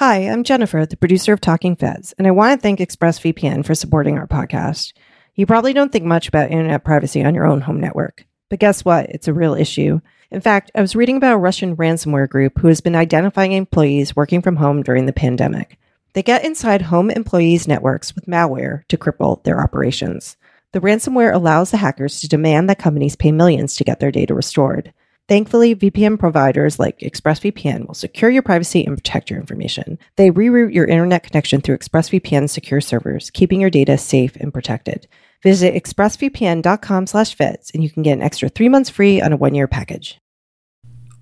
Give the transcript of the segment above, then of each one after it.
Hi, I'm Jennifer, the producer of Talking Feds, and I want to thank ExpressVPN for supporting our podcast. You probably don't think much about internet privacy on your own home network, but guess what? It's a real issue. In fact, I was reading about a Russian ransomware group who has been identifying employees working from home during the pandemic. They get inside home employees' networks with malware to cripple their operations. The ransomware allows the hackers to demand that companies pay millions to get their data restored. Thankfully, VPN providers like ExpressVPN will secure your privacy and protect your information. They reroute your internet connection through ExpressVPN's secure servers, keeping your data safe and protected. Visit expressvpn.com slash feds and you can get an extra three months free on a one-year package.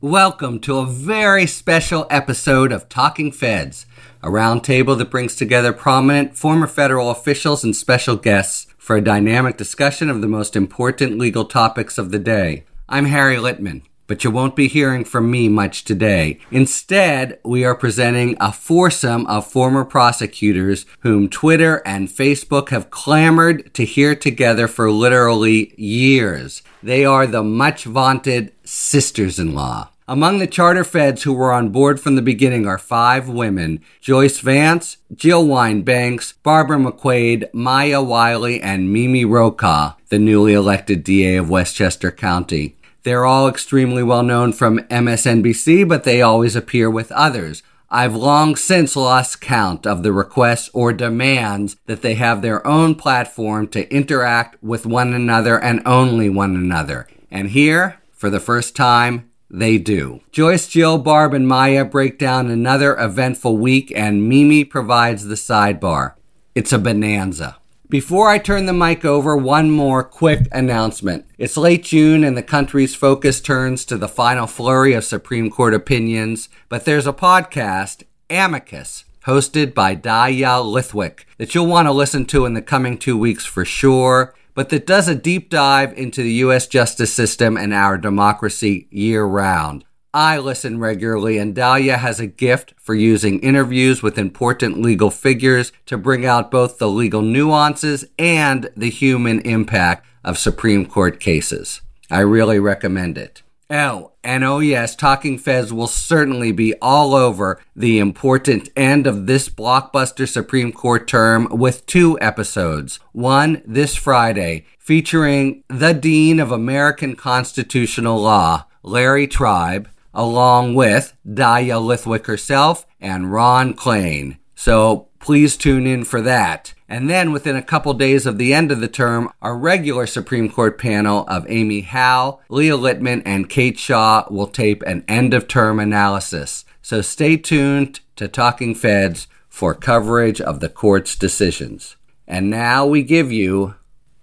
Welcome to a very special episode of Talking Feds, a roundtable that brings together prominent former federal officials and special guests for a dynamic discussion of the most important legal topics of the day. I'm Harry Litman but you won't be hearing from me much today. Instead, we are presenting a foursome of former prosecutors whom Twitter and Facebook have clamored to hear together for literally years. They are the much vaunted sisters in law. Among the charter feds who were on board from the beginning are five women Joyce Vance, Jill Wine-Banks, Barbara McQuade, Maya Wiley, and Mimi Rocah, the newly elected DA of Westchester County. They're all extremely well known from MSNBC, but they always appear with others. I've long since lost count of the requests or demands that they have their own platform to interact with one another and only one another. And here, for the first time, they do. Joyce, Jill, Barb, and Maya break down another eventful week, and Mimi provides the sidebar. It's a bonanza. Before I turn the mic over, one more quick announcement. It's late June and the country's focus turns to the final flurry of Supreme Court opinions, but there's a podcast, Amicus, hosted by Dahlia Lithwick, that you'll want to listen to in the coming two weeks for sure, but that does a deep dive into the U.S. justice system and our democracy year round. I listen regularly, and Dahlia has a gift for using interviews with important legal figures to bring out both the legal nuances and the human impact of Supreme Court cases. I really recommend it. Oh, and oh yes, Talking Feds will certainly be all over the important end of this blockbuster Supreme Court term with two episodes. One this Friday, featuring the Dean of American Constitutional Law, Larry Tribe, along with Dahlia Lithwick herself and Ron Klain. So please tune in for that. And then within a couple days of the end of the term, our regular Supreme Court panel of Amy Howe, Leah Littman, and Kate Shaw will tape an end of term analysis. So stay tuned to Talking Feds for coverage of the court's decisions. And now we give you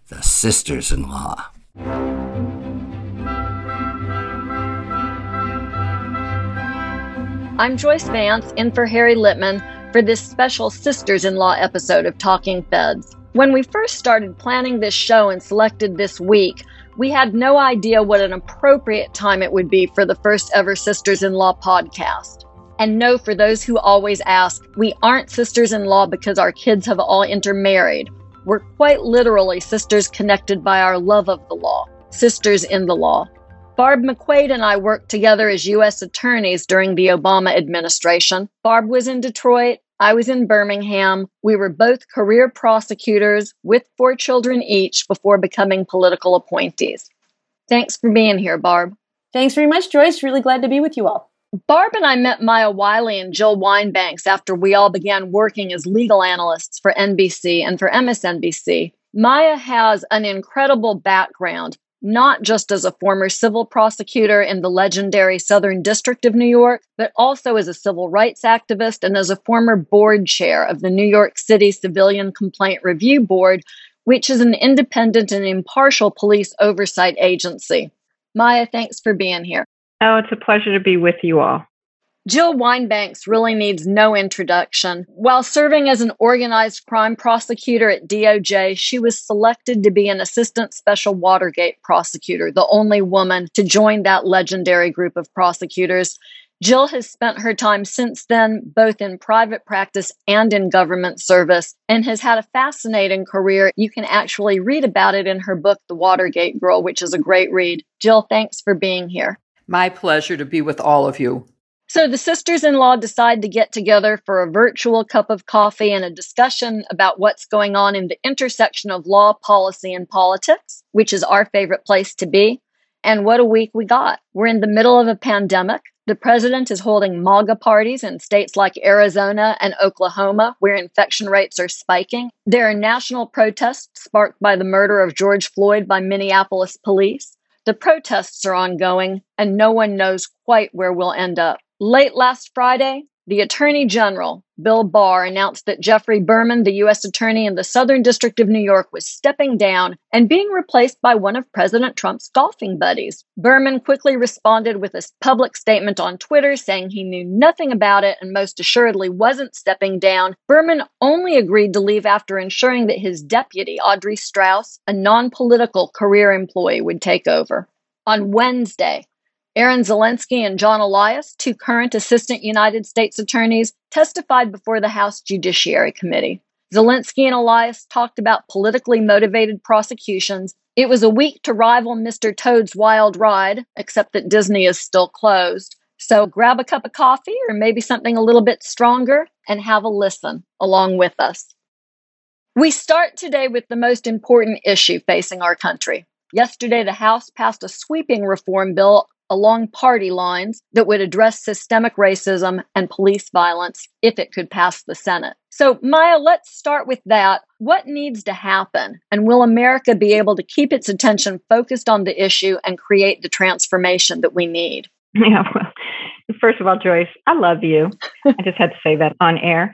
the sisters in law. I'm Joyce Vance, in for Harry Litman, for this special Sisters in Law episode of Talking Feds. When we first started planning this show and selected this week, we had no idea what an appropriate time it would be for the first ever Sisters in Law podcast. And no, for those who always ask, we aren't sisters in law because our kids have all intermarried. We're quite literally sisters connected by our love of the law, sisters in the law. Barb McQuade and I worked together as U.S. attorneys during the Obama administration. Barb was in Detroit. I was in Birmingham. We were both career prosecutors with four children each before becoming political appointees. Thanks for being here, Barb. Thanks very much, Joyce. Really glad to be with you all. Barb and I met Maya Wiley and Jill Wine-Banks after we all began working as legal analysts for NBC and for MSNBC. Maya has an incredible background not just as a former civil prosecutor in the legendary Southern District of New York, but also as a civil rights activist and as a former board chair of the New York City Civilian Complaint Review Board, which is an independent and impartial police oversight agency. Maya, thanks for being here. Oh, it's a pleasure to be with you all. Jill Wine-Banks really needs no introduction. While serving as an organized crime prosecutor at DOJ, she was selected to be an assistant special Watergate prosecutor, the only woman to join that legendary group of prosecutors. Jill has spent her time since then both in private practice and in government service and has had a fascinating career. You can actually read about it in her book, The Watergate Girl, which is a great read. Jill, thanks for being here. My pleasure to be with all of you. So the sisters in law decide to get together for a virtual cup of coffee and a discussion about what's going on in the intersection of law, policy, and politics, which is our favorite place to be. And what a week we got. We're in the middle of a pandemic. The president is holding MAGA parties in states like Arizona and Oklahoma, where infection rates are spiking. There are national protests sparked by the murder of George Floyd by Minneapolis police. The protests are ongoing, and no one knows quite where we'll end up. Late last Friday, the Attorney General, Bill Barr, announced that Geoffrey Berman, the U.S. Attorney in the Southern District of New York, was stepping down and being replaced by one of President Trump's golfing buddies. Berman quickly responded with a public statement on Twitter saying he knew nothing about it and most assuredly wasn't stepping down. Berman only agreed to leave after ensuring that his deputy, Audrey Strauss, a non political career employee, would take over. On Wednesday, Aaron Zelinsky and John Elias, two current assistant United States attorneys, testified before the House Judiciary Committee. Zelinsky and Elias talked about politically motivated prosecutions. It was a week to rival Mr. Toad's Wild Ride, except that Disney is still closed. So grab a cup of coffee or maybe something a little bit stronger and have a listen along with us. We start today with the most important issue facing our country. Yesterday, the House passed a sweeping reform bill along party lines that would address systemic racism and police violence if it could pass the Senate. So, Maya, let's start with that. What needs to happen? And will America be able to keep its attention focused on the issue and create the transformation that we need? Yeah, well, first of all, Joyce, I love you. I just had to say that on air.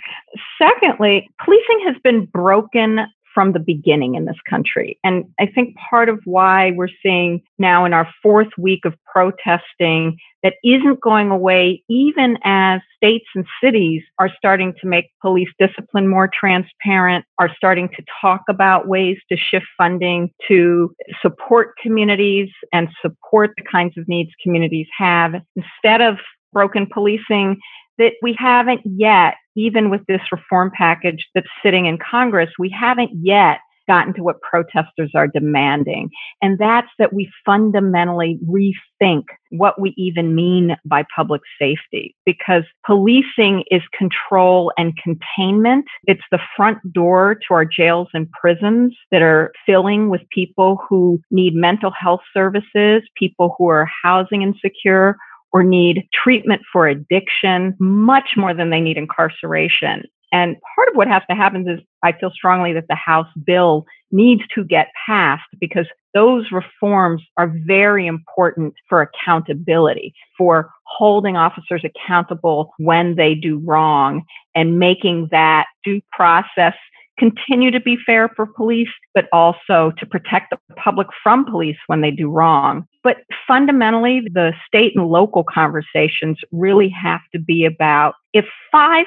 Secondly, policing has been broken from the beginning in this country. And I think part of why we're seeing now in our fourth week of protesting that isn't going away, even as states and cities are starting to make police discipline more transparent, are starting to talk about ways to shift funding to support communities and support the kinds of needs communities have instead of broken policing that we haven't yet, even with this reform package that's sitting in Congress, we haven't yet gotten to what protesters are demanding. And that's that we fundamentally rethink what we even mean by public safety because policing is control and containment. It's the front door to our jails and prisons that are filling with people who need mental health services, people who are housing insecure, or need treatment for addiction much more than they need incarceration. And part of what has to happen is I feel strongly that the House bill needs to get passed because those reforms are very important for accountability, for holding officers accountable when they do wrong and making that due process continue to be fair for police, but also to protect the public from police when they do wrong. But fundamentally, the state and local conversations really have to be about if 5%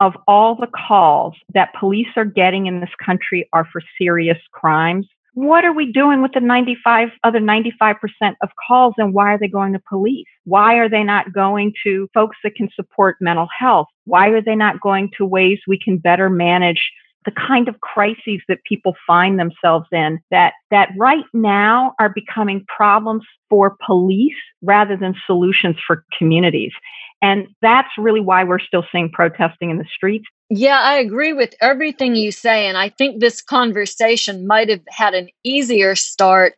of all the calls that police are getting in this country are for serious crimes, what are we doing with the 95 other 95% of calls and why are they going to police? Why are they not going to folks that can support mental health? Why are they not going to ways we can better manage the kind of crises that people find themselves in that that right now are becoming problems for police rather than solutions for communities and that's really why we're still seeing protesting in the streets yeah, I agree with everything you say. And I think this conversation might have had an easier start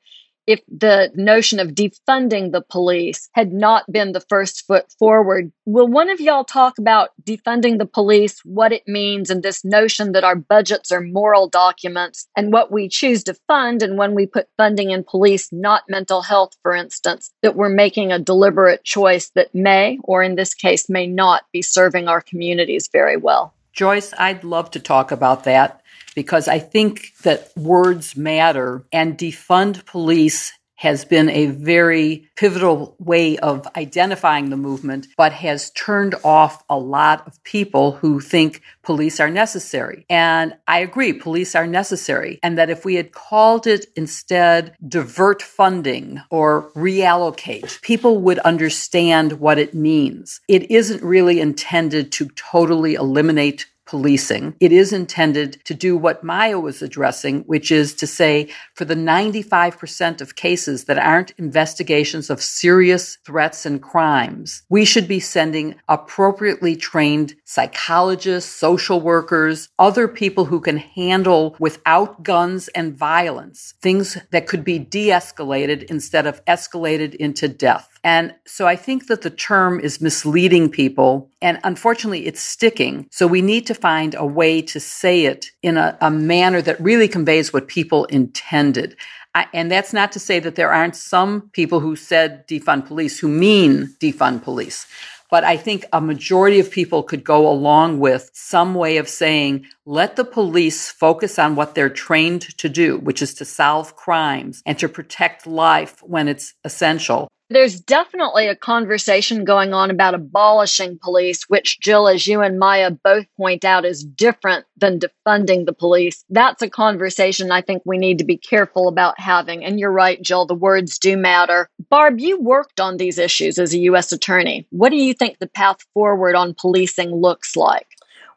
if the notion of defunding the police had not been the first foot forward. Will one of y'all talk about defunding the police, what it means, and this notion that our budgets are moral documents and what we choose to fund, and when we put funding in police, not mental health, for instance, that we're making a deliberate choice that may, or in this case, may not be serving our communities very well? Joyce, I'd love to talk about that because I think that words matter and defund police has been a very pivotal way of identifying the movement, but has turned off a lot of people who think police are necessary. And I agree, police are necessary. And that if we had called it instead divert funding or reallocate, people would understand what it means. It isn't really intended to totally eliminate policing. It is intended to do what Maya was addressing, which is to say, for the 95% of cases that aren't investigations of serious threats and crimes, we should be sending appropriately trained psychologists, social workers, other people who can handle without guns and violence things that could be de escalated instead of escalated into death. And so I think that the term is misleading people. And unfortunately, it's sticking. So we need to find a way to say it in a, a manner that really conveys what people intended. I, and that's not to say that there aren't some people who said defund police who mean defund police. But I think a majority of people could go along with some way of saying, let the police focus on what they're trained to do, which is to solve crimes and to protect life when it's essential. There's definitely a conversation going on about abolishing police, which Jill, as you and Maya both point out, is different than defunding the police. That's a conversation I think we need to be careful about having. And you're right, Jill, the words do matter. Barb, you worked on these issues as a U.S. attorney. What do you think the path forward on policing looks like?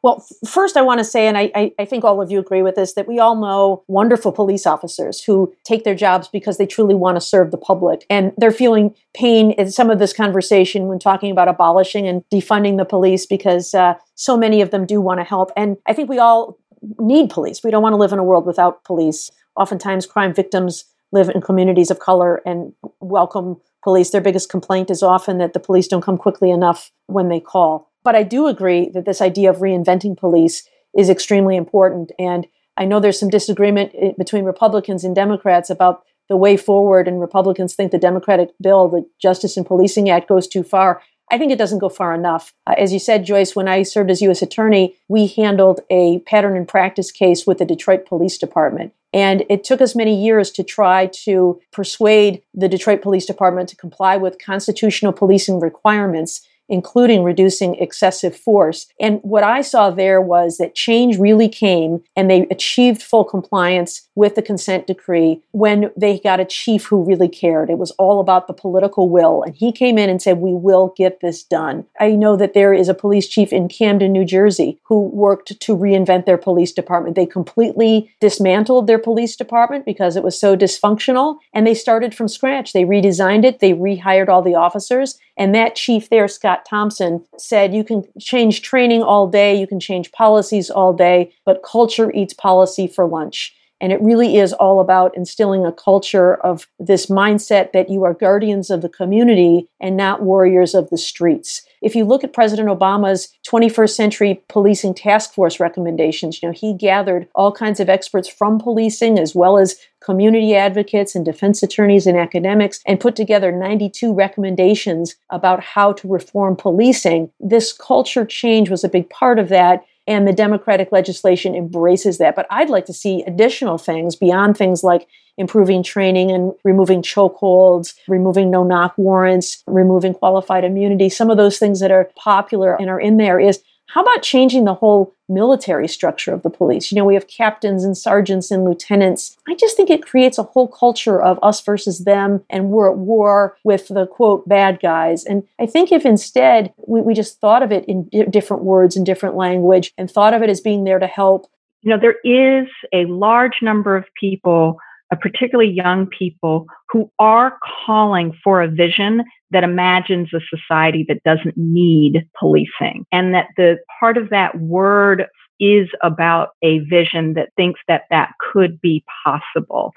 Well, first, I want to say, and I, I, think all of you agree with this, that we all know wonderful police officers who take their jobs because they truly want to serve the public. And they're feeling pain in some of this conversation when talking about abolishing and defunding the police because uh, so many of them do want to help. And I think we all need police. We don't want to live in a world without police. Oftentimes, crime victims live in communities of color and welcome police. Their biggest complaint is often that the police don't come quickly enough when they call. But I do agree that this idea of reinventing police is extremely important. And I know there's some disagreement eh, between Republicans and Democrats about the way forward, and Republicans think the Democratic bill, the Justice and Policing Act, goes too far. I think it doesn't go far enough. Uh, as you said, Joyce, when I served as U.S. Attorney, we handled a pattern and practice case with the Detroit Police Department. And it took us many years to try to persuade the Detroit Police Department to comply with constitutional policing requirements including reducing excessive force. And what I saw there was that change really came and they achieved full compliance with the consent decree when they got a chief who really cared. It was all about the political will. And he came in and said, We will get this done. I know that there is a police chief in Camden, New Jersey, who worked to reinvent their police department. They completely dismantled their police department because it was so dysfunctional and they started from scratch. They redesigned it, they rehired all the officers, and that chief there, Scott Thomson, said you can change training all day, you can change policies all day, but culture eats policy for lunch. And it really is all about instilling a culture of this mindset that you are guardians of the community and not warriors of the streets. If you look at President Obama's 21st century policing task force recommendations, you know, he gathered all kinds of experts from policing as well as community advocates and defense attorneys and academics and put together 92 recommendations about how to reform policing. This culture change was a big part of that and the Democratic legislation embraces that. But I'd like to see additional things beyond things like improving training and removing chokeholds, removing no knock warrants, removing qualified immunity. Some of those things that are popular and are in there is how about changing the whole military structure of the police? You know, we have captains and sergeants and lieutenants. I just think it creates a whole culture of us versus them, and we're at war with the quote bad guys. And I think if instead we, we just thought of it in different words and different language and thought of it as being there to help. You know, there is a large number of people Uh, particularly young people who are calling for a vision that imagines a society that doesn't need policing. And that the part of that word is about a vision that thinks that that could be possible.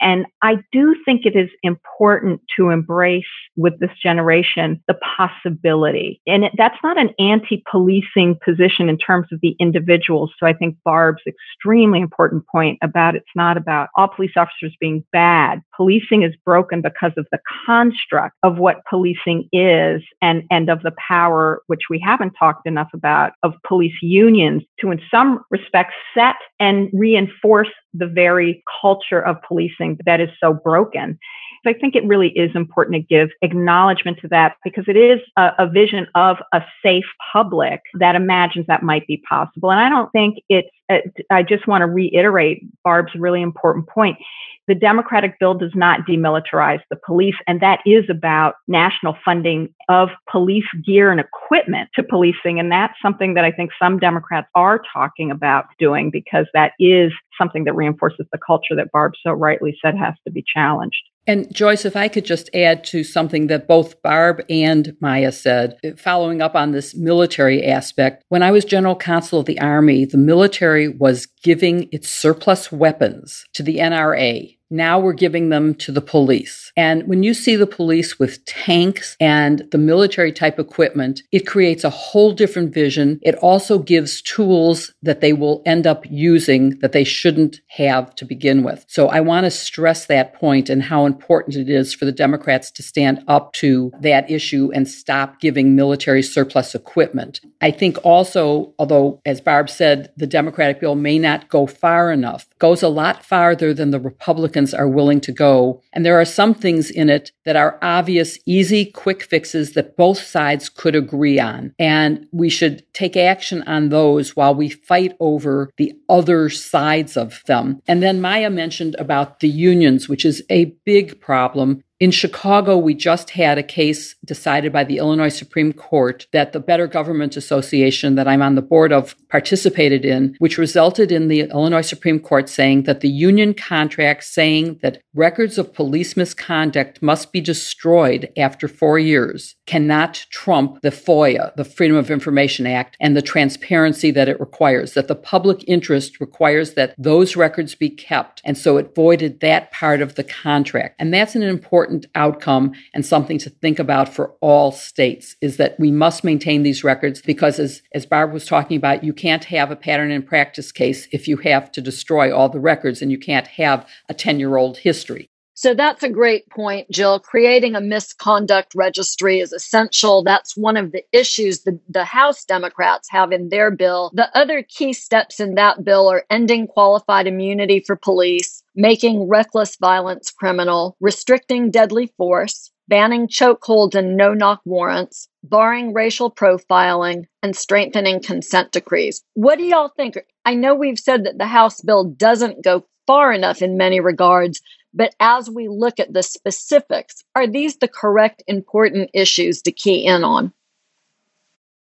And I do think it is important to embrace with this generation the possibility. And that's not an anti policing position in terms of the individuals. So I think Barb's extremely important point about it's not about all police officers being bad. Policing is broken because of the construct of what policing is and, and of the power, which we haven't talked enough about, of police unions to, some respects, set and reinforce the very culture of policing that is so broken. I think it really is important to give acknowledgement to that because it is a, a, vision of a safe public that imagines that might be possible. And I don't think it's, uh, I just want to reiterate Barb's really important point. the Democratic bill does not demilitarize the police, and that is about national funding of police gear and equipment to policing. And that's something that I think some Democrats are talking about doing because that is something that reinforces the culture that Barb so rightly said has to be challenged. And Joyce, if I could just add to something that both Barb and Maya said, following up on this military aspect, when I was general counsel of the Army, the military was giving its surplus weapons to the NRA now we're giving them to the police. And when you see the police with tanks and the military type equipment, it creates a whole different vision. It also gives tools that they will end up using that they shouldn't have to begin with. So I want to stress that point and how important it is for the Democrats to stand up to that issue and stop giving military surplus equipment. I think also, although as Barb said, the Democratic bill may not go far enough, goes a lot farther than the Republican Republicans are willing to go. And there are some things in it that are obvious, easy, quick fixes that both sides could agree on. And we should take action on those while we fight over the other sides of them. And then Maya mentioned about the unions, which is a big problem in Chicago, we just had a case decided by the Illinois Supreme Court that the Better Government Association, that I'm on the board of, participated in, which resulted in the Illinois Supreme Court saying that the union contract saying that records of police misconduct must be destroyed after four years cannot trump the FOIA, the Freedom of Information Act, and the transparency that it requires, that the public interest requires that those records be kept. And so it voided that part of the contract. And that's an important important outcome and something to think about for all states is that we must maintain these records because as, as Barb was talking about, you can't have a pattern and practice case if you have to destroy all the records and you can't have a 10 year old history. So that's a great point, Jill. Creating a misconduct registry is essential. That's one of the issues the, the House Democrats have in their bill. The other key steps in that bill are ending qualified immunity for police, making reckless violence criminal, restricting deadly force, banning chokeholds and no knock warrants, barring racial profiling, and strengthening consent decrees. What do y'all think? I know we've said that the House bill doesn't go far enough in many regards, but as we look at the specifics, are these the correct important issues to key in on?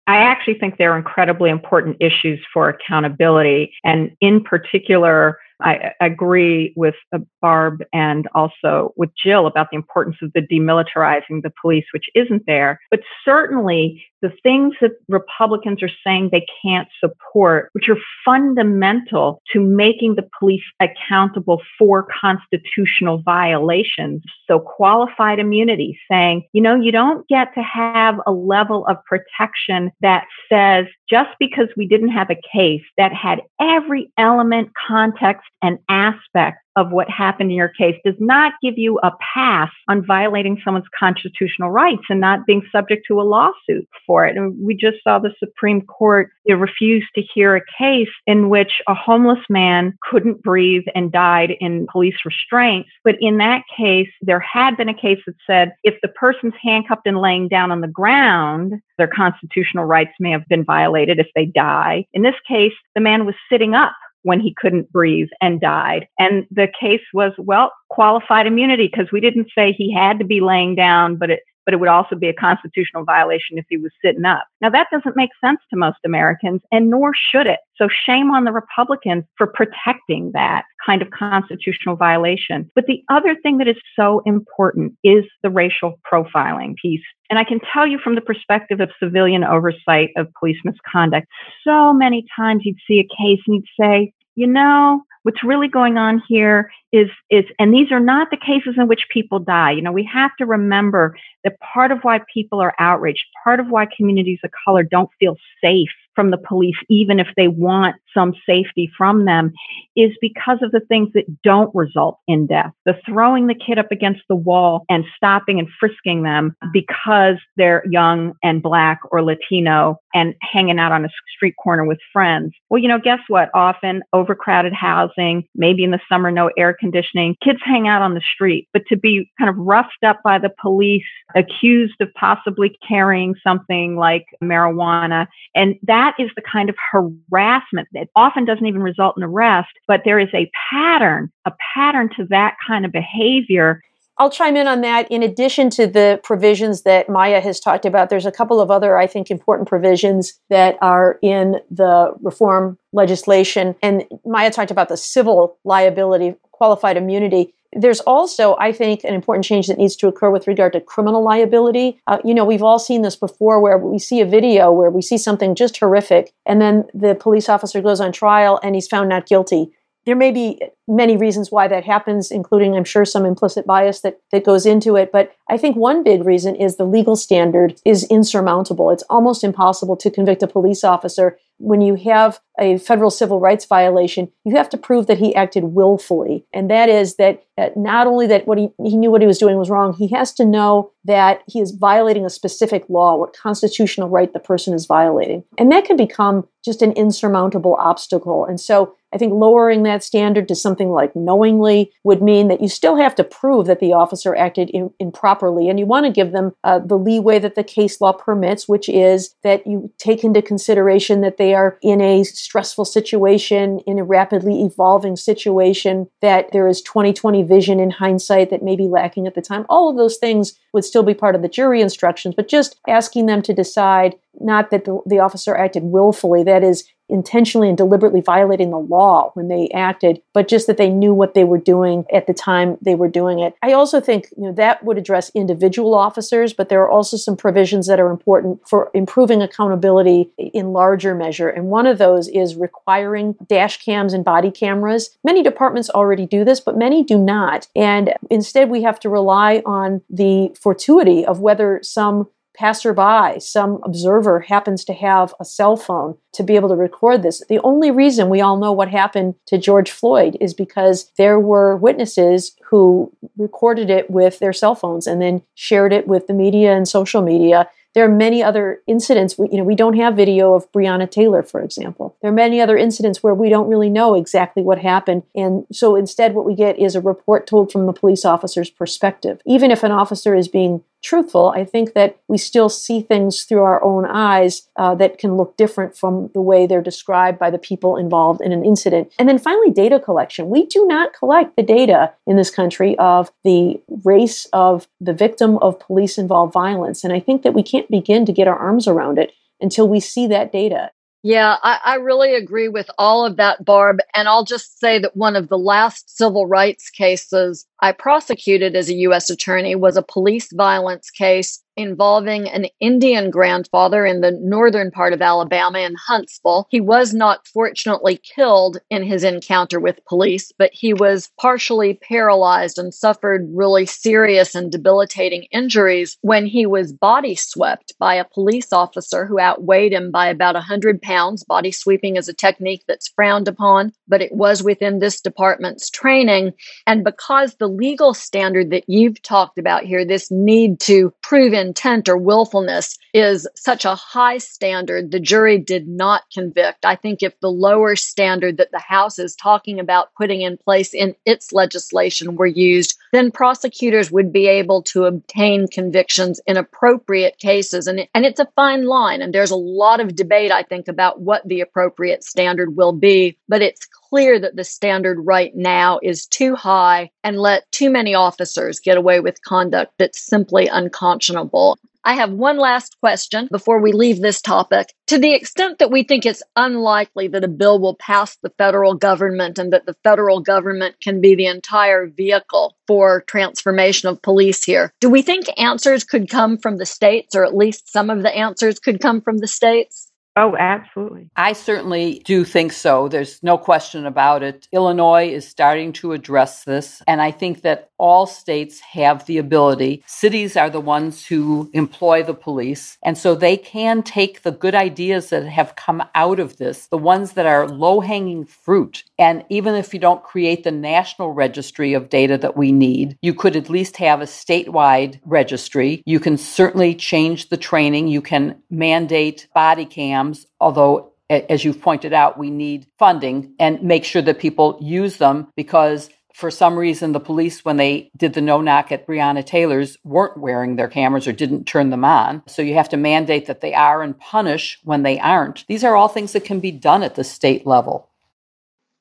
I actually think they're incredibly important issues for accountability. And in particular, I agree with uh, Barb and also with Jill about the importance of the demilitarizing the police, which isn't there. But certainly the things that Republicans are saying they can't support, which are fundamental to making the police accountable for constitutional violations. So qualified immunity saying, you know, you don't get to have a level of protection that says just because we didn't have a case that had every element, context, and aspect of what happened in your case does not give you a pass on violating someone's constitutional rights and not being subject to a lawsuit for it. And we just saw the Supreme Court refuse to hear a case in which a homeless man couldn't breathe and died in police restraints. But in that case, there had been a case that said if the person's handcuffed and laying down on the ground, their constitutional rights may have been violated if they die. In this case, the man was sitting up when he couldn't breathe and died. And the case was, well, qualified immunity because we didn't say he had to be laying down, but it, but it would also be a constitutional violation if he was sitting up. Now that doesn't make sense to most Americans and nor should it. So shame on the Republicans for protecting that kind of constitutional violation. But the other thing that is so important is the racial profiling piece. And I can tell you from the perspective of civilian oversight of police misconduct, so many times you'd see a case and you'd say, you know, what's really going on here is is and these are not the cases in which people die. You know we have to remember that part of why people are outraged part of why communities of color don't feel safe from the police, even if they want some safety from them, is because of the things that don't result in death. The throwing the kid up against the wall and stopping and frisking them because they're young and black or Latino and hanging out on a street corner with friends. Well, you know, guess what? Often overcrowded housing, maybe in the summer, no air conditioning, kids hang out on the street. But to be kind of roughed up by the police, accused of possibly carrying something like marijuana, and that is the kind of harassment that It often doesn't even result in arrest, but there is a pattern, a pattern to that kind of behavior I'll chime in on that. In addition to the provisions that Maya has talked about, there's a couple of other, I think, important provisions that are in the reform legislation. And Maya talked about the civil liability, qualified immunity. There's also, I think, an important change that needs to occur with regard to criminal liability. Uh, you know, we've all seen this before where we see a video where we see something just horrific, and then the police officer goes on trial and he's found not guilty there may be many reasons why that happens, including, I'm sure, some implicit bias that, that goes into it. But I think one big reason is the legal standard is insurmountable. It's almost impossible to convict a police officer when you have a federal civil rights violation, you have to prove that he acted willfully. And that is that not only that what he, he knew what he was doing was wrong, he has to know that he is violating a specific law, what constitutional right the person is violating. And that can become just an insurmountable obstacle. And so I think lowering that standard to something like knowingly would mean that you still have to prove that the officer acted in, improperly. And you want to give them uh, the leeway that the case law permits, which is that you take into consideration that they are in a stressful situation, in a rapidly evolving situation, that there is 2020 vision in hindsight that may be lacking at the time. All of those things would still be part of the jury instructions, but just asking them to decide not that the, the officer acted willfully, that is, intentionally and deliberately violating the law when they acted, but just that they knew what they were doing at the time they were doing it. I also think you know that would address individual officers, but there are also some provisions that are important for improving accountability in larger measure. And one of those is requiring dash cams and body cameras. Many departments already do this, but many do not. And instead we have to rely on the fortuity of whether some passerby, some observer happens to have a cell phone to be able to record this. The only reason we all know what happened to George Floyd is because there were witnesses who recorded it with their cell phones and then shared it with the media and social media there are many other incidents. We, you know, we don't have video of Breonna Taylor, for example. There are many other incidents where we don't really know exactly what happened. And so instead, what we get is a report told from the police officer's perspective. Even if an officer is being truthful, I think that we still see things through our own eyes uh, that can look different from the way they're described by the people involved in an incident. And then finally, data collection. We do not collect the data in this country of the race of the victim of police involved violence. And I think that we can't can't begin to get our arms around it until we see that data. Yeah, I, I, really agree with all of that, Barb. And I'll just say that one of the last civil rights cases I prosecuted as a U.S. attorney was a police violence case involving an Indian grandfather in the northern part of Alabama in Huntsville. He was not fortunately killed in his encounter with police, but he was partially paralyzed and suffered really serious and debilitating injuries when he was body swept by a police officer who outweighed him by about 100 pounds. Body sweeping is a technique that's frowned upon, but it was within this department's training. And because the legal standard that you've talked about here, this need to prove intent or willfulness, is such a high standard, the jury did not convict. I think if the lower standard that the House is talking about putting in place in its legislation were used, then prosecutors would be able to obtain convictions in appropriate cases. And, and it's a fine line. And there's a lot of debate, I think, about what the appropriate standard will be. But it's clear that the standard right now is too high and let too many officers get away with conduct that's simply unconscionable. I have one last question before we leave this topic. To the extent that we think it's unlikely that a bill will pass the federal government and that the federal government can be the entire vehicle for transformation of police here, do we think answers could come from the states, or at least some of the answers could come from the states? Oh, absolutely. I certainly do think so. There's no question about it. Illinois is starting to address this. And I think that all states have the ability. Cities are the ones who employ the police. And so they can take the good ideas that have come out of this, the ones that are low hanging fruit. And even if you don't create the national registry of data that we need, you could at least have a statewide registry. You can certainly change the training. You can mandate body cams programs, although as you've pointed out, we need funding and make sure that people use them because for some reason the police when they did the no knock at breonna taylor's weren't wearing their cameras or didn't turn them on. So you have to mandate that they are and punish when they aren't. These are all things that can be done at the state level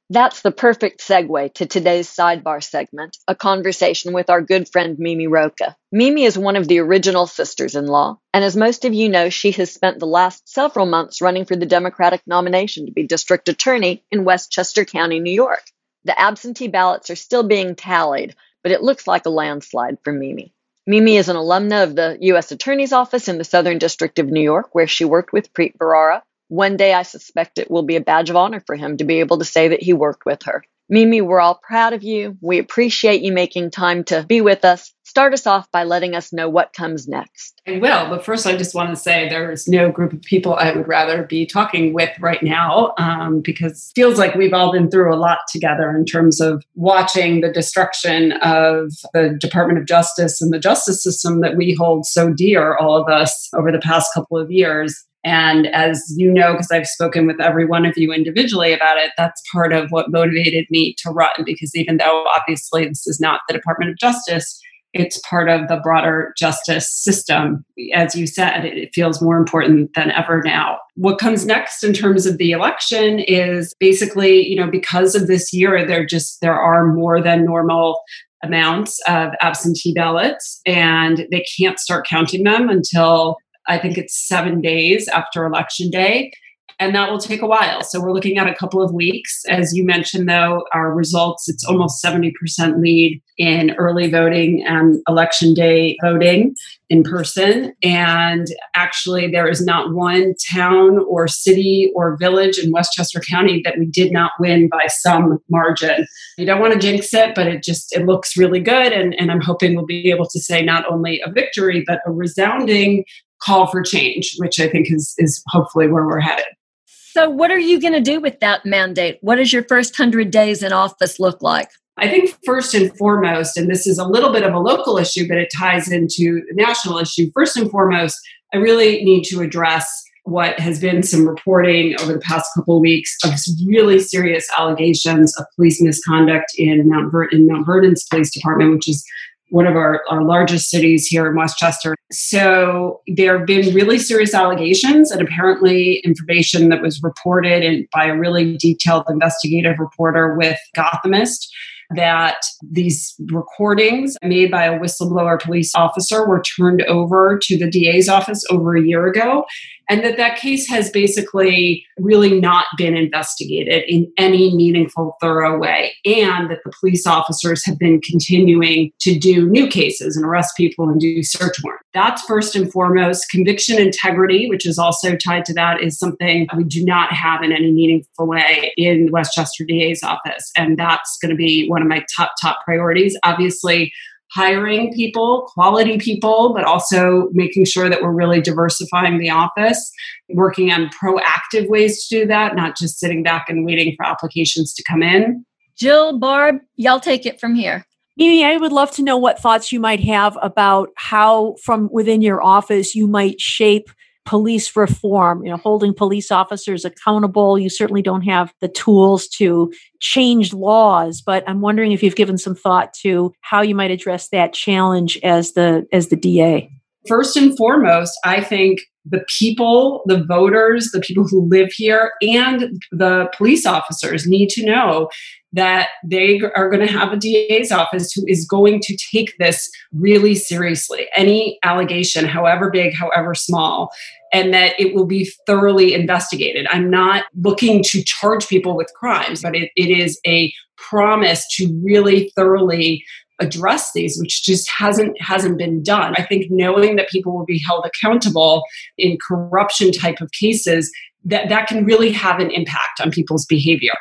that's the perfect segue to today's sidebar segment, a conversation with our good friend Mimi Rocah. Mimi is one of the original sisters in law, and as most of you know, she has spent the last several months running for the Democratic nomination to be district attorney in Westchester County, New York. The absentee ballots are still being tallied, but it looks like a landslide for Mimi. Mimi is an alumna of the U.S. Attorney's Office in the Southern District of New York, where she worked with Preet Bharara, one day I suspect it will be a badge of honor for him to be able to say that he worked with her. Mimi, we're all proud of you. We appreciate you making time to be with us. Start us off by letting us know what comes next. I will, but first, I just want to say there's no group of people I would rather be talking with right now um, because feels like we've all been through a lot together in terms of watching the destruction of the Department of Justice and the justice system that we hold so dear, all of us, over the past couple of years. And as you know, because I've spoken with every one of you individually about it, that's part of what motivated me to run. Because even though obviously this is not the Department of Justice, it's part of the broader justice system. As you said, it feels more important than ever now. What comes next in terms of the election is basically, you know, because of this year, there just there are more than normal amounts of absentee ballots and they can't start counting them until I think it's seven days after election day. And that will take a while. So we're looking at a couple of weeks. As you mentioned, though, our results, it's almost 70% lead in early voting and election day voting in person. And actually, there is not one town or city or village in Westchester County that we did not win by some margin. You don't want to jinx it, but it just it looks really good. And, and I'm hoping we'll be able to say not only a victory, but a resounding call for change, which I think is is hopefully where we're headed. So, what are you going to do with that mandate? What does your first hundred days in office look like? I think first and foremost, and this is a little bit of a local issue, but it ties into the national issue. First and foremost, I really need to address what has been some reporting over the past couple of weeks of really serious allegations of police misconduct in Mount, Ver- in Mount Vernon's police department, which is one of our, our largest cities here in Westchester. So there have been really serious allegations, and apparently, information that was reported in, by a really detailed investigative reporter with Gothamist that these recordings made by a whistleblower police officer were turned over to the DA's office over a year ago and that that case has basically really not been investigated in any meaningful, thorough way, and that the police officers have been continuing to do new cases and arrest people and do search warrants. That's first and foremost. Conviction integrity, which is also tied to that, is something we do not have in any meaningful way in Westchester DA's office, and that's going to be one of my top top priorities. Obviously hiring people, quality people, but also making sure that we're really diversifying the office, working on proactive ways to do that, not just sitting back and waiting for applications to come in. Jill, Barb, y'all take it from here. Mimi, I would love to know what thoughts you might have about how, from within your office, you might shape police reform, you know, holding police officers accountable. You certainly don't have the tools to change laws, but I'm wondering if you've given some thought to how you might address that challenge as the as the DA. First and foremost, I think the people, the voters, the people who live here, and the police officers need to know that they are going to have a DA's office who is going to take this really seriously. Any allegation, however big, however small, and that it will be thoroughly investigated. I'm not looking to charge people with crimes, but it, it is a promise to really thoroughly address these which just hasn't hasn't been done i think knowing that people will be held accountable in corruption type of cases that that can really have an impact on people's behavior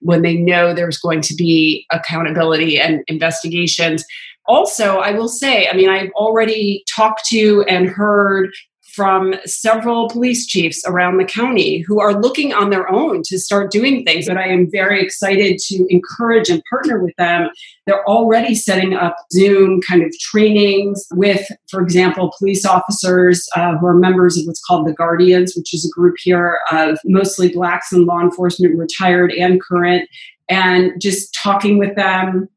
when they know there's going to be accountability and investigations also i will say i mean i've already talked to and heard from several police chiefs around the county who are looking on their own to start doing things. But I am very excited to encourage and partner with them. They're already setting up Zoom kind of trainings with, for example, police officers uh, who are members of what's called the Guardians, which is a group here of mostly blacks in law enforcement, retired and current, and just talking with them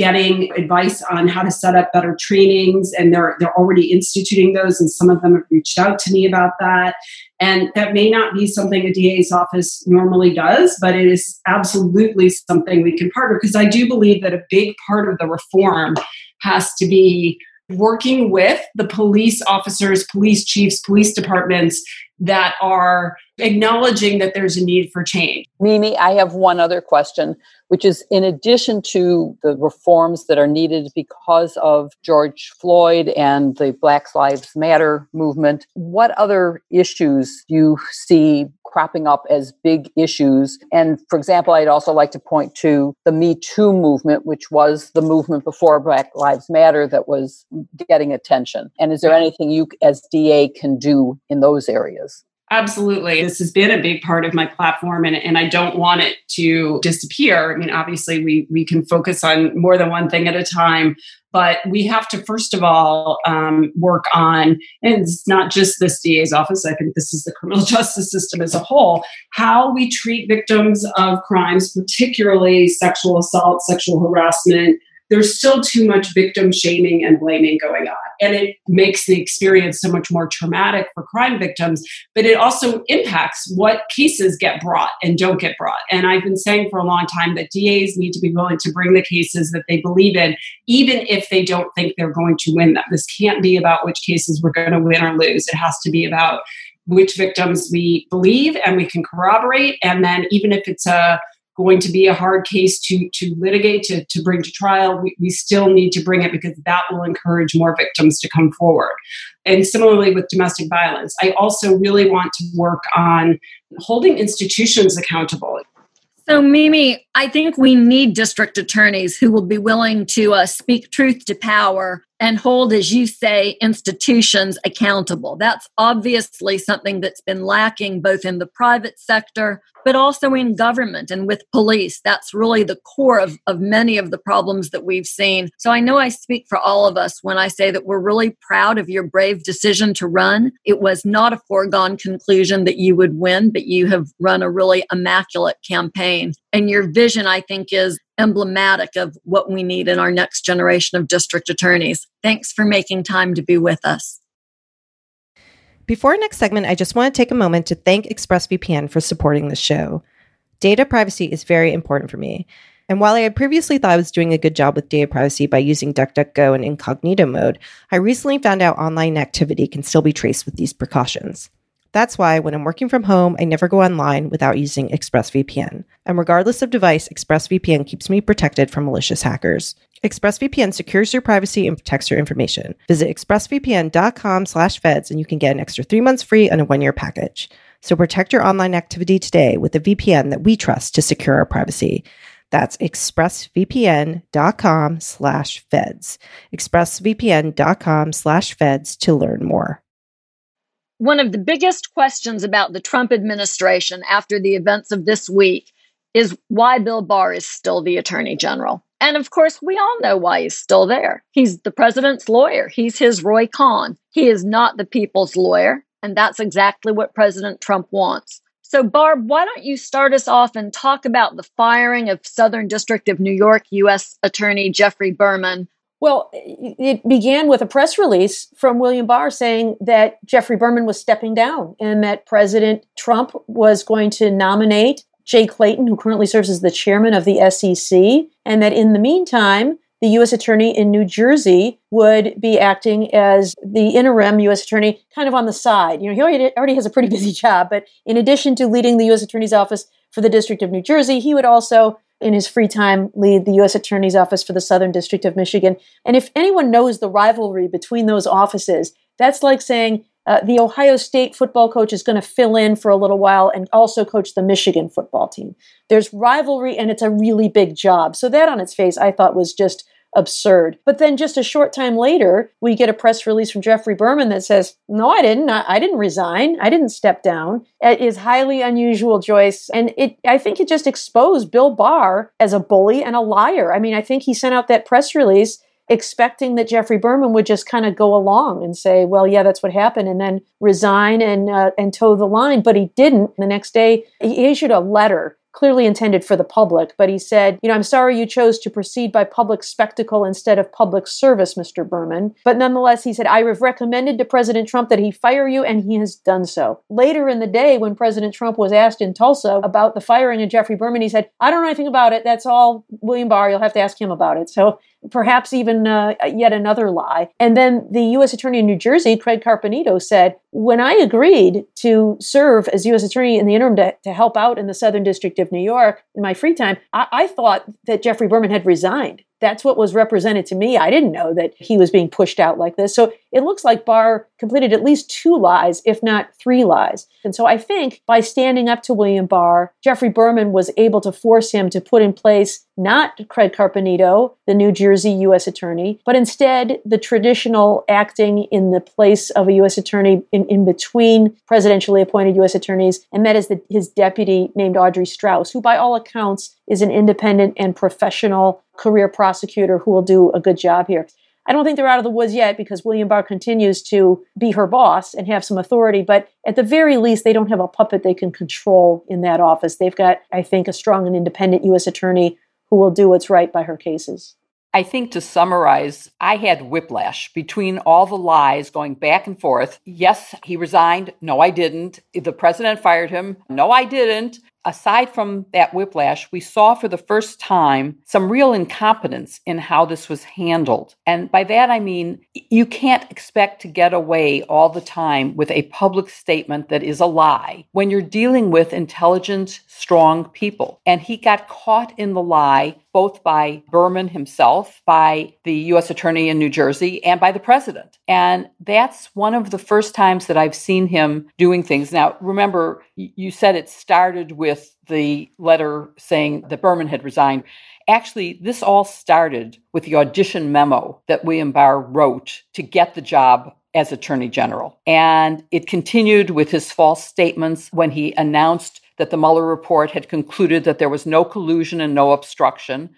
getting advice on how to set up better trainings and they're they're already instituting those and some of them have reached out to me about that. And that may not be something a DA's office normally does but it is absolutely something we can partner because I do believe that a big part of the reform has to be working with the police officers, police chiefs, police departments that are acknowledging that there's a need for change. Mimi, I have one other question, which is in addition to the reforms that are needed because of George Floyd and the Black Lives Matter movement, what other issues do you see cropping up as big issues. And for example, I'd also like to point to the Me Too movement, which was the movement before Black Lives Matter that was getting attention. And is there anything you as DA can do in those areas? Absolutely. This has been a big part of my platform and, and I don't want it to disappear. I mean, obviously we we can focus on more than one thing at a time, but we have to first of all um, work on, and it's not just this DA's office, I think this is the criminal justice system as a whole, how we treat victims of crimes, particularly sexual assault, sexual harassment, there's still too much victim shaming and blaming going on. And it makes the experience so much more traumatic for crime victims, but it also impacts what cases get brought and don't get brought. And I've been saying for a long time that DAs need to be willing to bring the cases that they believe in, even if they don't think they're going to win them. This can't be about which cases we're going to win or lose. It has to be about which victims we believe and we can corroborate. And then even if it's a going to be a hard case to, to litigate, to, to bring to trial, we, we still need to bring it because that will encourage more victims to come forward. And similarly with domestic violence, I also really want to work on holding institutions accountable. So, Mimi, I think we need district attorneys who will be willing to uh, speak truth to power and hold, as you say, institutions accountable. That's obviously something that's been lacking both in the private sector but also in government and with police. That's really the core of, of many of the problems that we've seen. So I know I speak for all of us when I say that we're really proud of your brave decision to run. It was not a foregone conclusion that you would win, but you have run a really immaculate campaign. And your vision, I think, is emblematic of what we need in our next generation of district attorneys. Thanks for making time to be with us. Before our next segment, I just want to take a moment to thank ExpressVPN for supporting the show. Data privacy is very important for me. And while I had previously thought I was doing a good job with data privacy by using DuckDuckGo in incognito mode, I recently found out online activity can still be traced with these precautions. That's why when I'm working from home, I never go online without using ExpressVPN. And regardless of device, ExpressVPN keeps me protected from malicious hackers. ExpressVPN secures your privacy and protects your information. Visit expressvpn.com slash feds and you can get an extra three months free on a one-year package. So protect your online activity today with a VPN that we trust to secure our privacy. That's expressvpn.com slash feds. expressvpn.com slash feds to learn more. One of the biggest questions about the Trump administration after the events of this week is why Bill Barr is still the attorney general. And of course, we all know why he's still there. He's the president's lawyer. He's his Roy Cohn. He is not the people's lawyer. And that's exactly what President Trump wants. So, Barb, why don't you start us off and talk about the firing of Southern District of New York U.S. Attorney Geoffrey Berman? Well, it began with a press release from William Barr saying that Geoffrey Berman was stepping down and that President Trump was going to nominate Jay Clayton, who currently serves as the chairman of the SEC, and that in the meantime, the U.S. Attorney in New Jersey would be acting as the interim U.S. Attorney kind of on the side. You know, he already, already has a pretty busy job, but in addition to leading the U.S. Attorney's Office for the District of New Jersey, he would also, in his free time, lead the U.S. Attorney's Office for the Southern District of Michigan. And if anyone knows the rivalry between those offices, that's like saying uh, the Ohio State football coach is going to fill in for a little while and also coach the Michigan football team. There's rivalry and it's a really big job. So, that on its face, I thought was just absurd. But then just a short time later, we get a press release from Geoffrey Berman that says, No, I didn't. I, I didn't resign. I didn't step down. It is highly unusual, Joyce. And it I think it just exposed Bill Barr as a bully and a liar. I mean, I think he sent out that press release expecting that Geoffrey Berman would just kind of go along and say, "Well, yeah, that's what happened," and then resign and uh, and toe the line. But he didn't. The next day, he issued a letter clearly intended for the public, but he said, You know, I'm sorry you chose to proceed by public spectacle instead of public service, Mr. Berman. But nonetheless, he said, I have recommended to President Trump that he fire you, and he has done so. Later in the day, when President Trump was asked in Tulsa about the firing of Geoffrey Berman, he said, I don't know anything about it. That's all William Barr. You'll have to ask him about it. So perhaps even uh, yet another lie. And then the U.S. Attorney in New Jersey, Craig Carpenito, said, When I agreed to serve as U.S. Attorney in the interim to, to help out in the Southern District of New York in my free time, I, I thought that Geoffrey Berman had resigned that's what was represented to me. I didn't know that he was being pushed out like this. So it looks like Barr completed at least two lies, if not three lies. And so I think by standing up to William Barr, Geoffrey Berman was able to force him to put in place not Craig Carpenito, the New Jersey U.S. attorney, but instead the traditional acting in the place of a U.S. attorney in, in between presidentially appointed U.S. attorneys, and that is the, his deputy named Audrey Strauss, who by all accounts is an independent and professional career prosecutor who will do a good job here. I don't think they're out of the woods yet because William Barr continues to be her boss and have some authority, but at the very least, they don't have a puppet they can control in that office. They've got, I think, a strong and independent U.S. attorney who will do what's right by her cases. I think to summarize, I had whiplash between all the lies going back and forth. Yes, he resigned. No, I didn't. The president fired him. No, I didn't aside from that whiplash, we saw for the first time some real incompetence in how this was handled. And by that, I mean, you can't expect to get away all the time with a public statement that is a lie when you're dealing with intelligent, strong people. And he got caught in the lie both by Berman himself, by the U.S. Attorney in New Jersey, and by the president. And that's one of the first times that I've seen him doing things. Now, remember, you said it started with the letter saying that Berman had resigned. Actually, this all started with the audition memo that William Barr wrote to get the job as Attorney General. And it continued with his false statements when he announced that the Mueller report had concluded that there was no collusion and no obstruction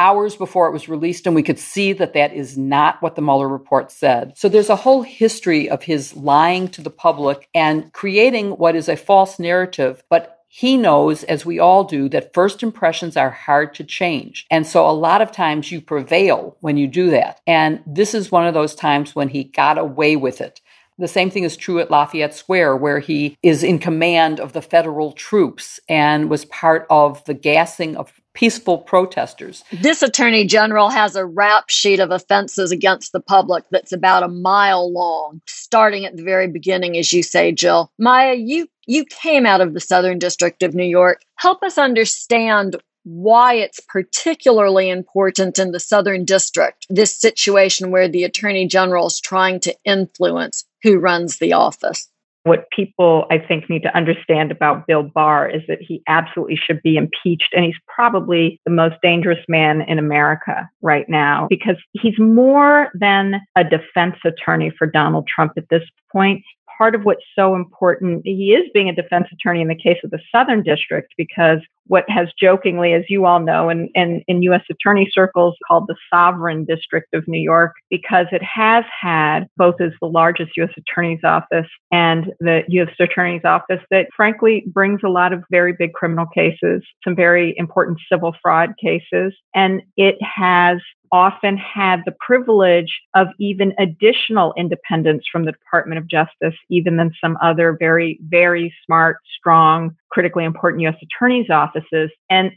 hours before it was released, and we could see that that is not what the Mueller report said. So there's a whole history of his lying to the public and creating what is a false narrative, but he knows, as we all do, that first impressions are hard to change. And so a lot of times you prevail when you do that. And this is one of those times when he got away with it. The same thing is true at Lafayette Square, where he is in command of the federal troops and was part of the gassing of peaceful protesters. This attorney general has a rap sheet of offenses against the public that's about a mile long, starting at the very beginning, as you say, Jill. Maya, you you came out of the Southern District of New York. Help us understand why it's particularly important in the Southern District, this situation where the Attorney General is trying to influence who runs the office. What people, I think, need to understand about Bill Barr is that he absolutely should be impeached. And he's probably the most dangerous man in America right now because he's more than a defense attorney for Donald Trump at this point part of what's so important, he is being a defense attorney in the case of the Southern District because what has jokingly, as you all know, in, in, in U.S. attorney circles called the Sovereign District of New York, because it has had both as the largest U.S. attorney's office and the U.S. attorney's office that frankly brings a lot of very big criminal cases, some very important civil fraud cases. And it has often had the privilege of even additional independence from the Department of Justice, even than some other very, very smart, strong critically important U.S. attorneys' offices. And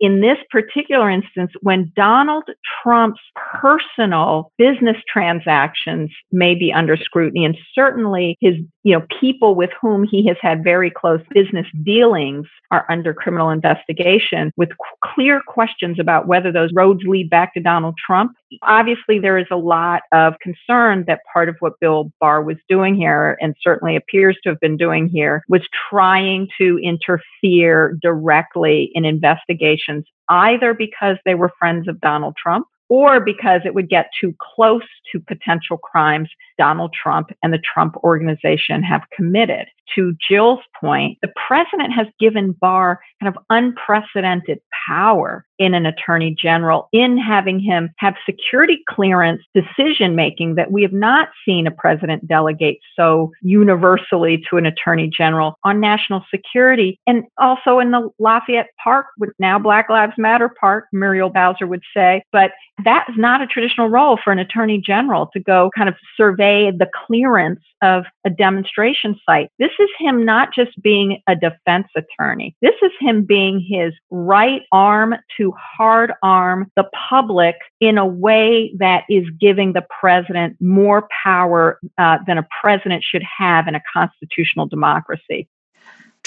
in this particular instance, when Donald Trump's personal business transactions may be under scrutiny, and certainly his, you know, people with whom he has had very close business dealings are under criminal investigation with clear questions about whether those roads lead back to Donald Trump. Obviously, there is a lot of concern that part of what Bill Barr was doing here, and certainly appears to have been doing here, was trying to interfere directly in investigations, either because they were friends of Donald Trump or because it would get too close to potential crimes Donald Trump and the Trump organization have committed. To Jill's point, the president has given Barr kind of unprecedented power in an attorney general in having him have security clearance decision making that we have not seen a president delegate so universally to an attorney general on national security. And also in the Lafayette Park, with now Black Lives Matter Park, Muriel Bowser would say, but that is not a traditional role for an attorney general to go kind of survey the clearance of a demonstration site. This is him not just being a defense attorney. This is him being his right arm to hard arm the public in a way that is giving the president more power uh, than a president should have in a constitutional democracy.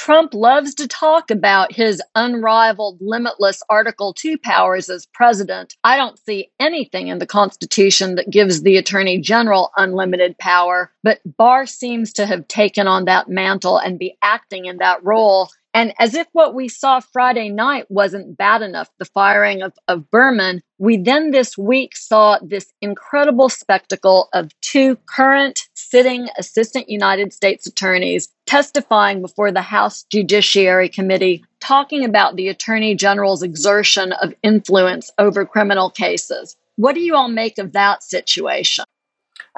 Trump loves to talk about his unrivaled, limitless Article 2 powers as president. I don't see anything in the Constitution that gives the Attorney General unlimited power, but Barr seems to have taken on that mantle and be acting in that role and as if what we saw Friday night wasn't bad enough, the firing of, of Berman, we then this week saw this incredible spectacle of two current sitting assistant United States attorneys testifying before the House Judiciary Committee, talking about the Attorney General's exertion of influence over criminal cases. What do you all make of that situation?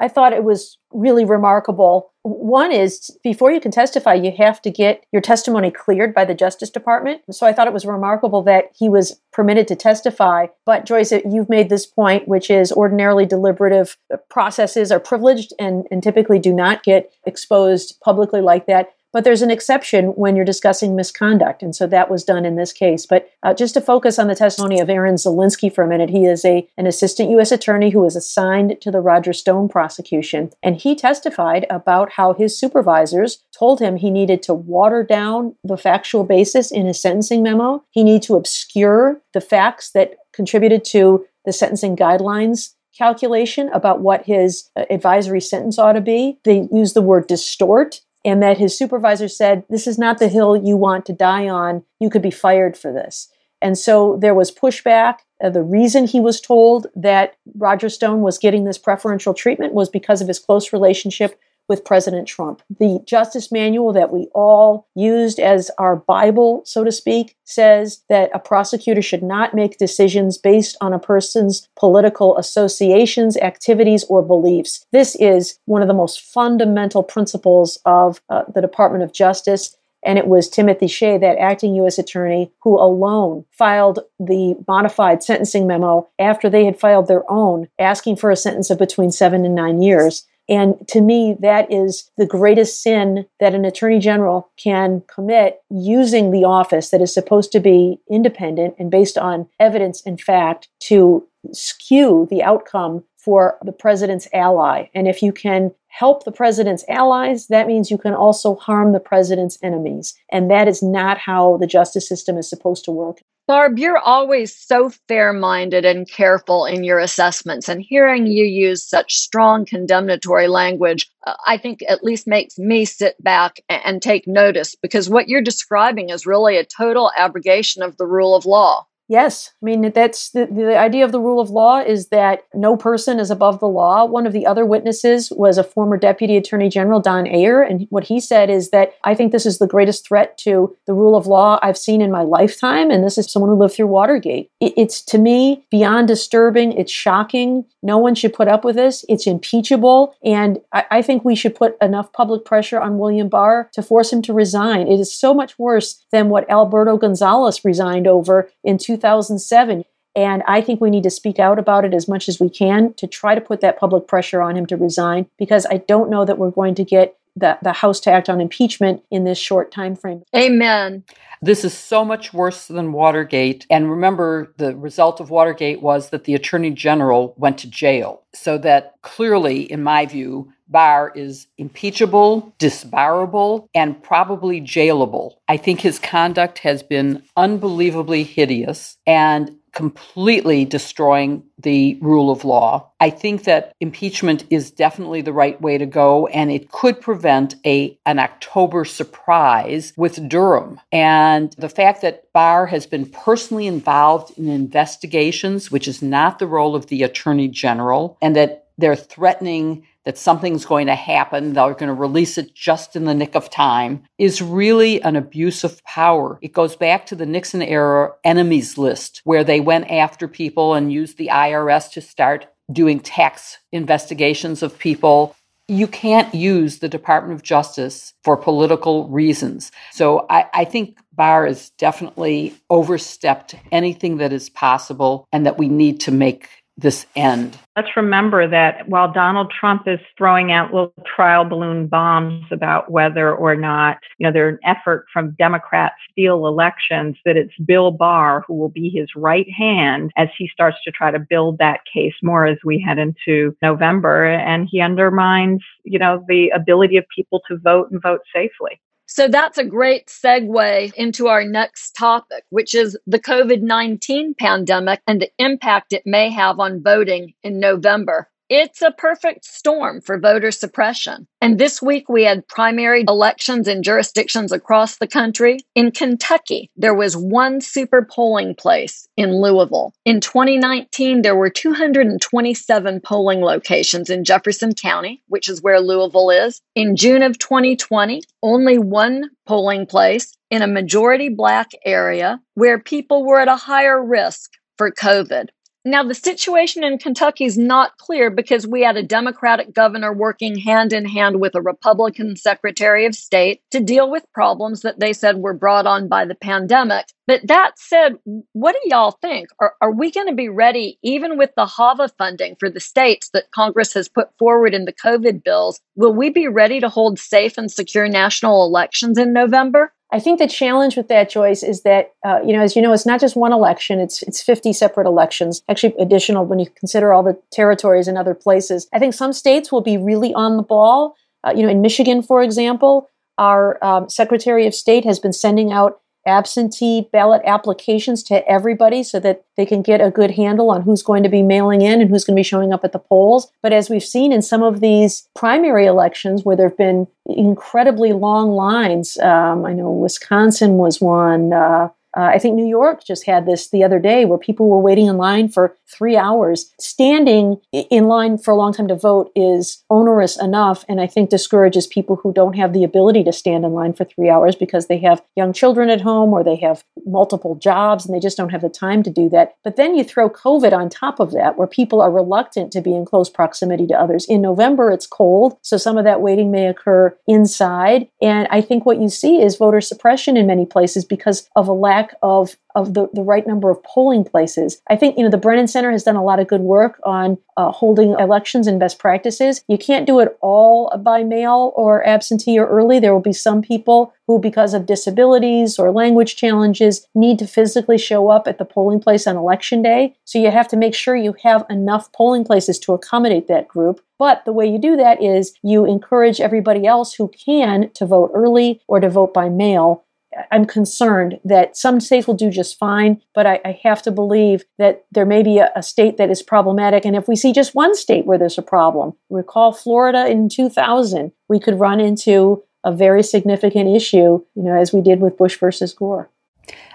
I thought it was really remarkable. One is before you can testify, you have to get your testimony cleared by the Justice Department. So I thought it was remarkable that he was permitted to testify. But Joyce, you've made this point, which is ordinarily deliberative processes are privileged and, and typically do not get exposed publicly like that. But there's an exception when you're discussing misconduct. And so that was done in this case. But uh, just to focus on the testimony of Aaron Zelinsky for a minute, he is a, an assistant U.S. attorney who was assigned to the Roger Stone prosecution. And he testified about how his supervisors told him he needed to water down the factual basis in his sentencing memo. He needed to obscure the facts that contributed to the sentencing guidelines calculation about what his uh, advisory sentence ought to be. They use the word distort and that his supervisor said, This is not the hill you want to die on. You could be fired for this. And so there was pushback. Uh, the reason he was told that Roger Stone was getting this preferential treatment was because of his close relationship with President Trump. The Justice Manual that we all used as our Bible, so to speak, says that a prosecutor should not make decisions based on a person's political associations, activities, or beliefs. This is one of the most fundamental principles of uh, the Department of Justice. And it was Timothy Shea, that acting U.S. attorney, who alone filed the modified sentencing memo after they had filed their own, asking for a sentence of between seven and nine years. And to me, that is the greatest sin that an attorney general can commit using the office that is supposed to be independent and based on evidence and fact to skew the outcome for the president's ally. And if you can help the president's allies, that means you can also harm the president's enemies. And that is not how the justice system is supposed to work. Barb, you're always so fair minded and careful in your assessments, and hearing you use such strong condemnatory language, uh, I think at least makes me sit back and, and take notice because what you're describing is really a total abrogation of the rule of law. Yes, I mean that's the, the idea of the rule of law is that no person is above the law. One of the other witnesses was a former deputy attorney general Don Ayer and what he said is that I think this is the greatest threat to the rule of law I've seen in my lifetime and this is someone who lived through Watergate. It, it's to me beyond disturbing, it's shocking. No one should put up with this. It's impeachable and I, I think we should put enough public pressure on William Barr to force him to resign. It is so much worse than what Alberto Gonzales resigned over in 2000 2007. And I think we need to speak out about it as much as we can to try to put that public pressure on him to resign because I don't know that we're going to get the, the House to act on impeachment in this short time frame. Amen. This is so much worse than Watergate. And remember, the result of Watergate was that the Attorney General went to jail. So that clearly, in my view, Barr is impeachable, disbarable, and probably jailable. I think his conduct has been unbelievably hideous and completely destroying the rule of law. I think that impeachment is definitely the right way to go and it could prevent a an October surprise with Durham. And the fact that Barr has been personally involved in investigations, which is not the role of the attorney general, and that they're threatening that something's going to happen, they're going to release it just in the nick of time, is really an abuse of power. It goes back to the Nixon era enemies list, where they went after people and used the IRS to start doing tax investigations of people you can't use the Department of Justice for political reasons. So I, I, think Barr has definitely overstepped anything that is possible and that we need to make this end. Let's remember that while Donald Trump is throwing out little trial balloon bombs about whether or not, you know, there's an effort from Democrats steal elections, that it's Bill Barr who will be his right hand as he starts to try to build that case more as we head into November. And he undermines, you know, the ability of people to vote and vote safely. So that's a great segue into our next topic, which is the COVID 19 pandemic and the impact it may have on voting in November. It's a perfect storm for voter suppression. And this week we had primary elections in jurisdictions across the country. In Kentucky, there was one super polling place in Louisville. In 2019, there were 227 polling locations in Jefferson County, which is where Louisville is. In June of 2020, only one polling place in a majority black area where people were at a higher risk for COVID. Now, the situation in Kentucky is not clear because we had a Democratic governor working hand in hand with a Republican Secretary of State to deal with problems that they said were brought on by the pandemic. But that said, what do y'all think? Are, are we going to be ready, even with the HAVA funding for the states that Congress has put forward in the COVID bills? Will we be ready to hold safe and secure national elections in November? I think the challenge with that, Joyce, is that uh, you know, as you know, it's not just one election; it's it's fifty separate elections. Actually, additional when you consider all the territories and other places. I think some states will be really on the ball. Uh, you know, in Michigan, for example, our um, Secretary of State has been sending out absentee ballot applications to everybody so that they can get a good handle on who's going to be mailing in and who's going to be showing up at the polls. But as we've seen in some of these primary elections where there have been incredibly long lines, um, I know Wisconsin was one. Uh, uh, I think New York just had this the other day where people were waiting in line for three hours. Standing in line for a long time to vote is onerous enough, and I think discourages people who don't have the ability to stand in line for three hours because they have young children at home or they have multiple jobs and they just don't have the time to do that. But then you throw COVID on top of that, where people are reluctant to be in close proximity to others. In November, it's cold, so some of that waiting may occur inside. And I think what you see is voter suppression in many places because of a lack of of the, the right number of polling places. I think, you know, the Brennan Center has done a lot of good work on uh, holding elections and best practices. You can't do it all by mail or absentee or early. There will be some people who, because of disabilities or language challenges, need to physically show up at the polling place on election day. So you have to make sure you have enough polling places to accommodate that group. But the way you do that is you encourage everybody else who can to vote early or to vote by mail I'm concerned that some states will do just fine, but I, I have to believe that there may be a, a, state that is problematic. And if we see just one state where there's a problem, recall Florida in 2000, we could run into a very significant issue, you know, as we did with Bush versus Gore.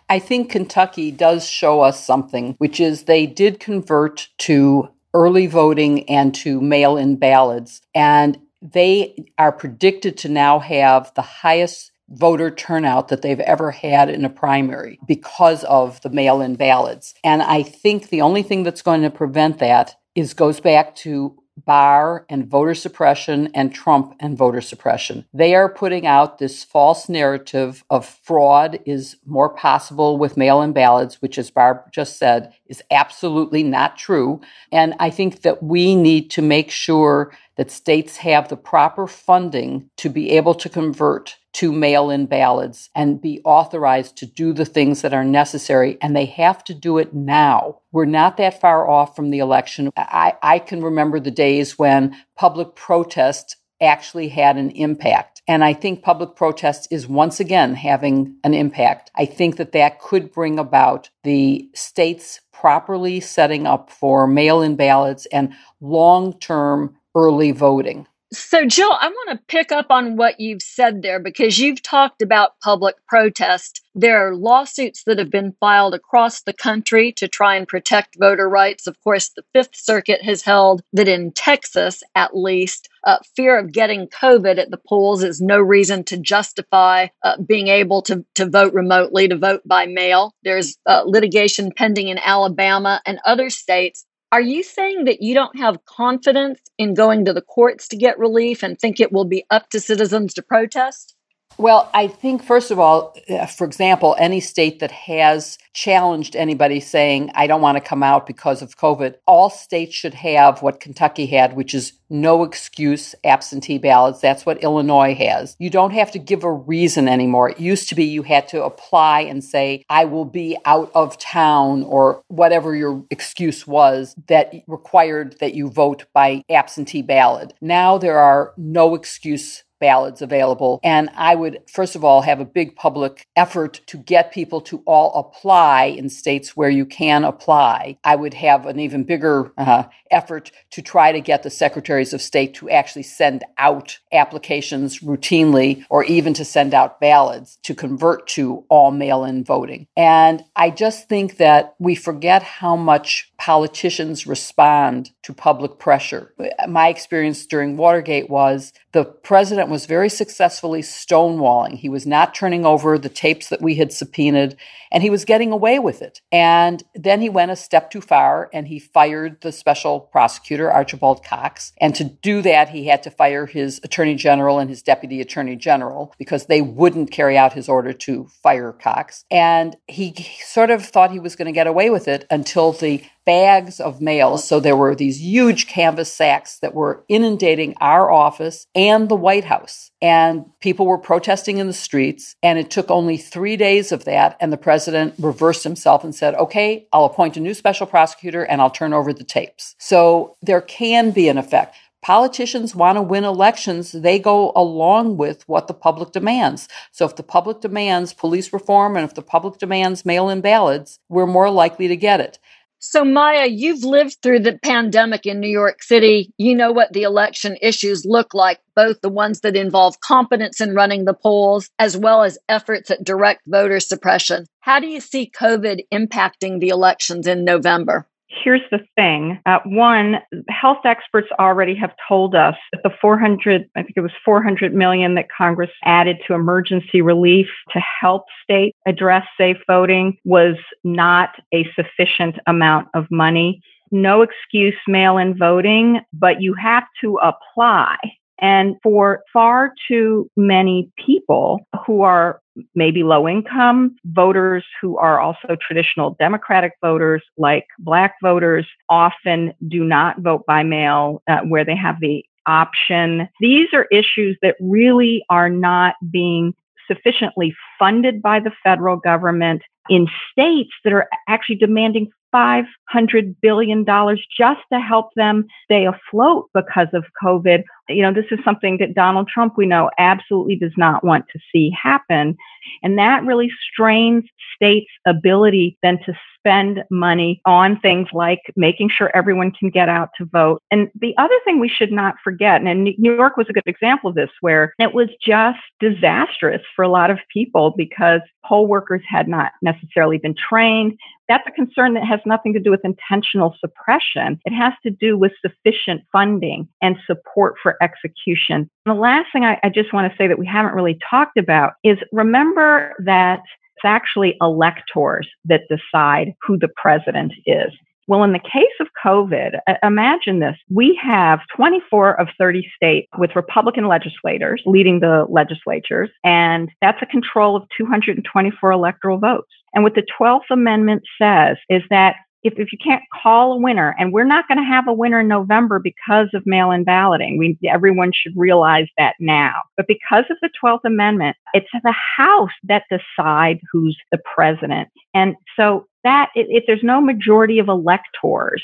I think Kentucky does show us something, which is they did convert to early voting and to mail in ballots. And they are predicted to now have the highest voter turnout that they've ever had in a primary because of the mail in ballots. And I think the only thing that's going to prevent that is goes back to Barr and voter suppression and Trump and voter suppression. They are putting out this false narrative of fraud is more possible with mail in ballots, which, as Barr just said, is absolutely not true. And I think that we need to make sure that states have the proper funding to be able to convert to mail in ballots and be authorized to do the things that are necessary. And they have to do it now. We're not that far off from the election. I, I can remember the days when public protest actually had an impact. And I think public protest is once again having an impact. I think that that could bring about the states properly setting up for mail in ballots and long term early voting. So, Jill, I want to pick up on what you've said there because you've talked about public protest. There are lawsuits that have been filed across the country to try and protect voter rights. Of course, the Fifth Circuit has held that in Texas, at least, uh, fear of getting COVID at the polls is no reason to justify uh, being able to, to vote remotely, to vote by mail. There's uh, litigation pending in Alabama and other states are you saying that you don't have confidence in going to the courts to get relief and think it will be up to citizens to protest? Well, I think, first of all, uh, for example, any state that has challenged anybody saying, I don't want to come out because of COVID, all states should have what Kentucky had, which is no excuse absentee ballots. That's what Illinois has. You don't have to give a reason anymore. It used to be you had to apply and say, I will be out of town or whatever your excuse was that required that you vote by absentee ballot. Now there are no excuse ballots available. And I would, first of all, have a big public effort to get people to all apply in states where you can apply. I would have an even bigger uh, effort to try to get the secretaries of state to actually send out applications routinely or even to send out ballots to convert to all mail in voting. And I just think that we forget how much politicians respond to public pressure. My experience during Watergate was the president was very successfully stonewalling. He was not turning over the tapes that we had subpoenaed, and he was getting away with it. And then he went a step too far and he fired the special prosecutor, Archibald Cox. And to do that, he had to fire his attorney general and his deputy attorney general because they wouldn't carry out his order to fire Cox. And he sort of thought he was going to get away with it until the bags of mail. So there were these huge canvas sacks that were inundating our office and the White House. And people were protesting in the streets. And it took only three days of that. And the president reversed himself and said, okay, I'll appoint a new special prosecutor and I'll turn over the tapes. So there can be an effect politicians want to win elections, they go along with what the public demands. So if the public demands police reform and if the public demands mail in ballots, we're more likely to get it. So, Maya, you've lived through the pandemic in New York City. You know what the election issues look like, both the ones that involve competence in running the polls, as well as efforts at direct voter suppression. How do you see COVID impacting the elections in November? Here's the thing. Uh, one, health experts already have told us that the 400, I think it was 400 million that Congress added to emergency relief to help states address safe voting was not a sufficient amount of money. No excuse mail in voting, but you have to apply. And for far too many people who are maybe low income voters who are also traditional Democratic voters, like Black voters, often do not vote by mail uh, where they have the option. These are issues that really are not being sufficiently funded by the federal government in states that are actually demanding $500 billion just to help them stay afloat because of COVID. You know, this is something that Donald Trump, we know, absolutely does not want to see happen. And that really strains states' ability then to spend money on things like making sure everyone can get out to vote. And the other thing we should not forget, and New York was a good example of this, where it was just disastrous for a lot of people because poll workers had not necessarily been trained. That's a concern that has nothing to do with intentional suppression. It has to do with sufficient funding and support for execution. And the last thing I, I just want to say that we haven't really talked about is remember that it's actually electors that decide who the president is. Well, in the case of COVID, imagine this. We have 24 of 30 states with Republican legislators leading the legislatures, and that's a control of 224 electoral votes. And what the 12th Amendment says is that if, if you can't call a winner, and we're not going to have a winner in November because of mail in balloting, we, everyone should realize that now. But because of the 12th Amendment, it's the House that decide who's the president. And so that, if there's no majority of electors,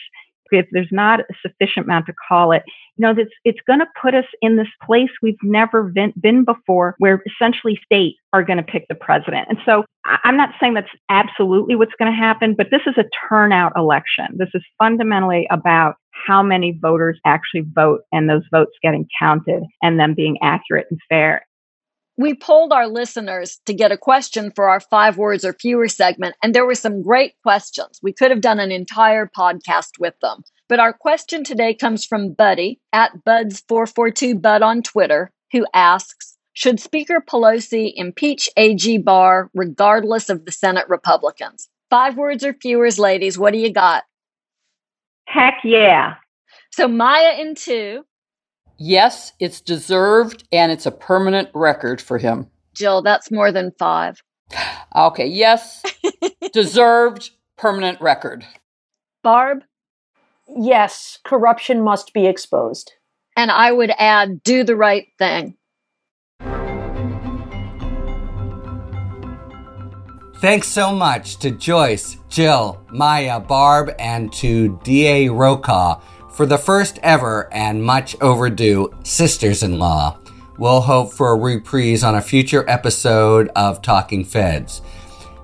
if there's not a sufficient amount to call it, you know, it's, it's going to put us in this place we've never been, been before where essentially states are going to pick the president. And so I'm not saying that's absolutely what's going to happen, but this is a turnout election. This is fundamentally about how many voters actually vote and those votes getting counted and them being accurate and fair. We polled our listeners to get a question for our five words or fewer segment, and there were some great questions. We could have done an entire podcast with them. But our question today comes from Buddy at Buds442Bud on Twitter, who asks Should Speaker Pelosi impeach AG Barr regardless of the Senate Republicans? Five words or fewer, ladies. What do you got? Heck yeah. So Maya in two. Yes, it's deserved and it's a permanent record for him. Jill, that's more than five. Okay, yes, deserved permanent record. Barb? Yes, corruption must be exposed. And I would add, do the right thing. Thanks so much to Joyce, Jill, Maya, Barb, and to D.A. Rocah for the first ever and much overdue Sisters in Law. We'll hope for a reprise on a future episode of Talking Feds.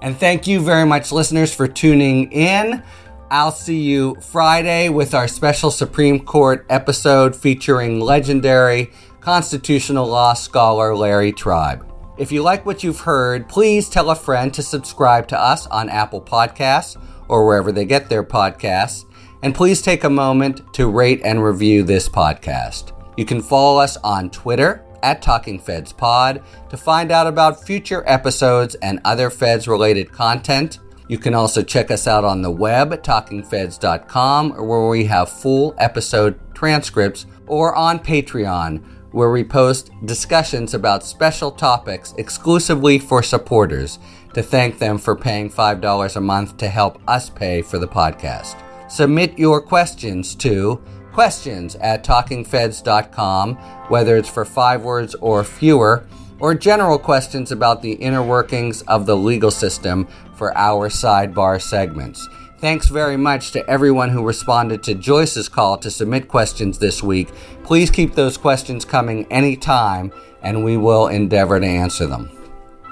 And thank you very much, listeners, for tuning in. I'll see you Friday with our special Supreme Court episode featuring legendary constitutional law scholar Larry Tribe. If you like what you've heard, please tell a friend to subscribe to us on Apple Podcasts or wherever they get their podcasts. And please take a moment to rate and review this podcast. You can follow us on Twitter at Talking Feds Pod to find out about future episodes and other Feds related content. You can also check us out on the web talkingfeds.com where we have full episode transcripts or on Patreon where we post discussions about special topics exclusively for supporters to thank them for paying $5 a month to help us pay for the podcast. Submit your questions to questions at talkingfeds.com, whether it's for five words or fewer, or general questions about the inner workings of the legal system for our sidebar segments. Thanks very much to everyone who responded to Joyce's call to submit questions this week. Please keep those questions coming anytime, and we will endeavor to answer them.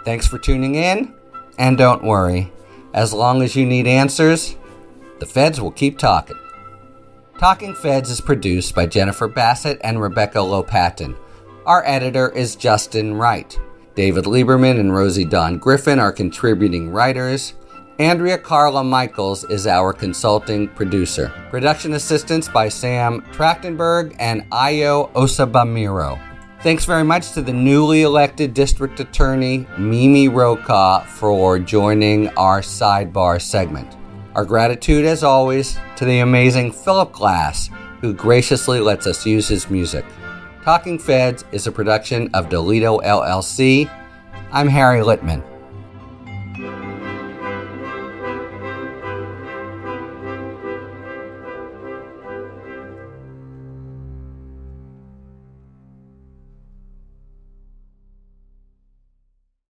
Thanks for tuning in, and don't worry, as long as you need answers, the feds will keep talking. Talking Feds is produced by Jennifer Bassett and Rebecca Lopatin. Our editor is Justin Wright. David Lieberman and Rosie Don Griffin are contributing writers. Andrea Carla Michaels is our consulting producer. Production assistance by Sam Trachtenberg and Ayo Osabamiro. Thanks very much to the newly elected District Attorney Mimi Rocah for joining our sidebar segment. Our gratitude, as always, to the amazing Philip Glass, who graciously lets us use his music. Talking Feds is a production of Delito LLC. I'm Harry Litman.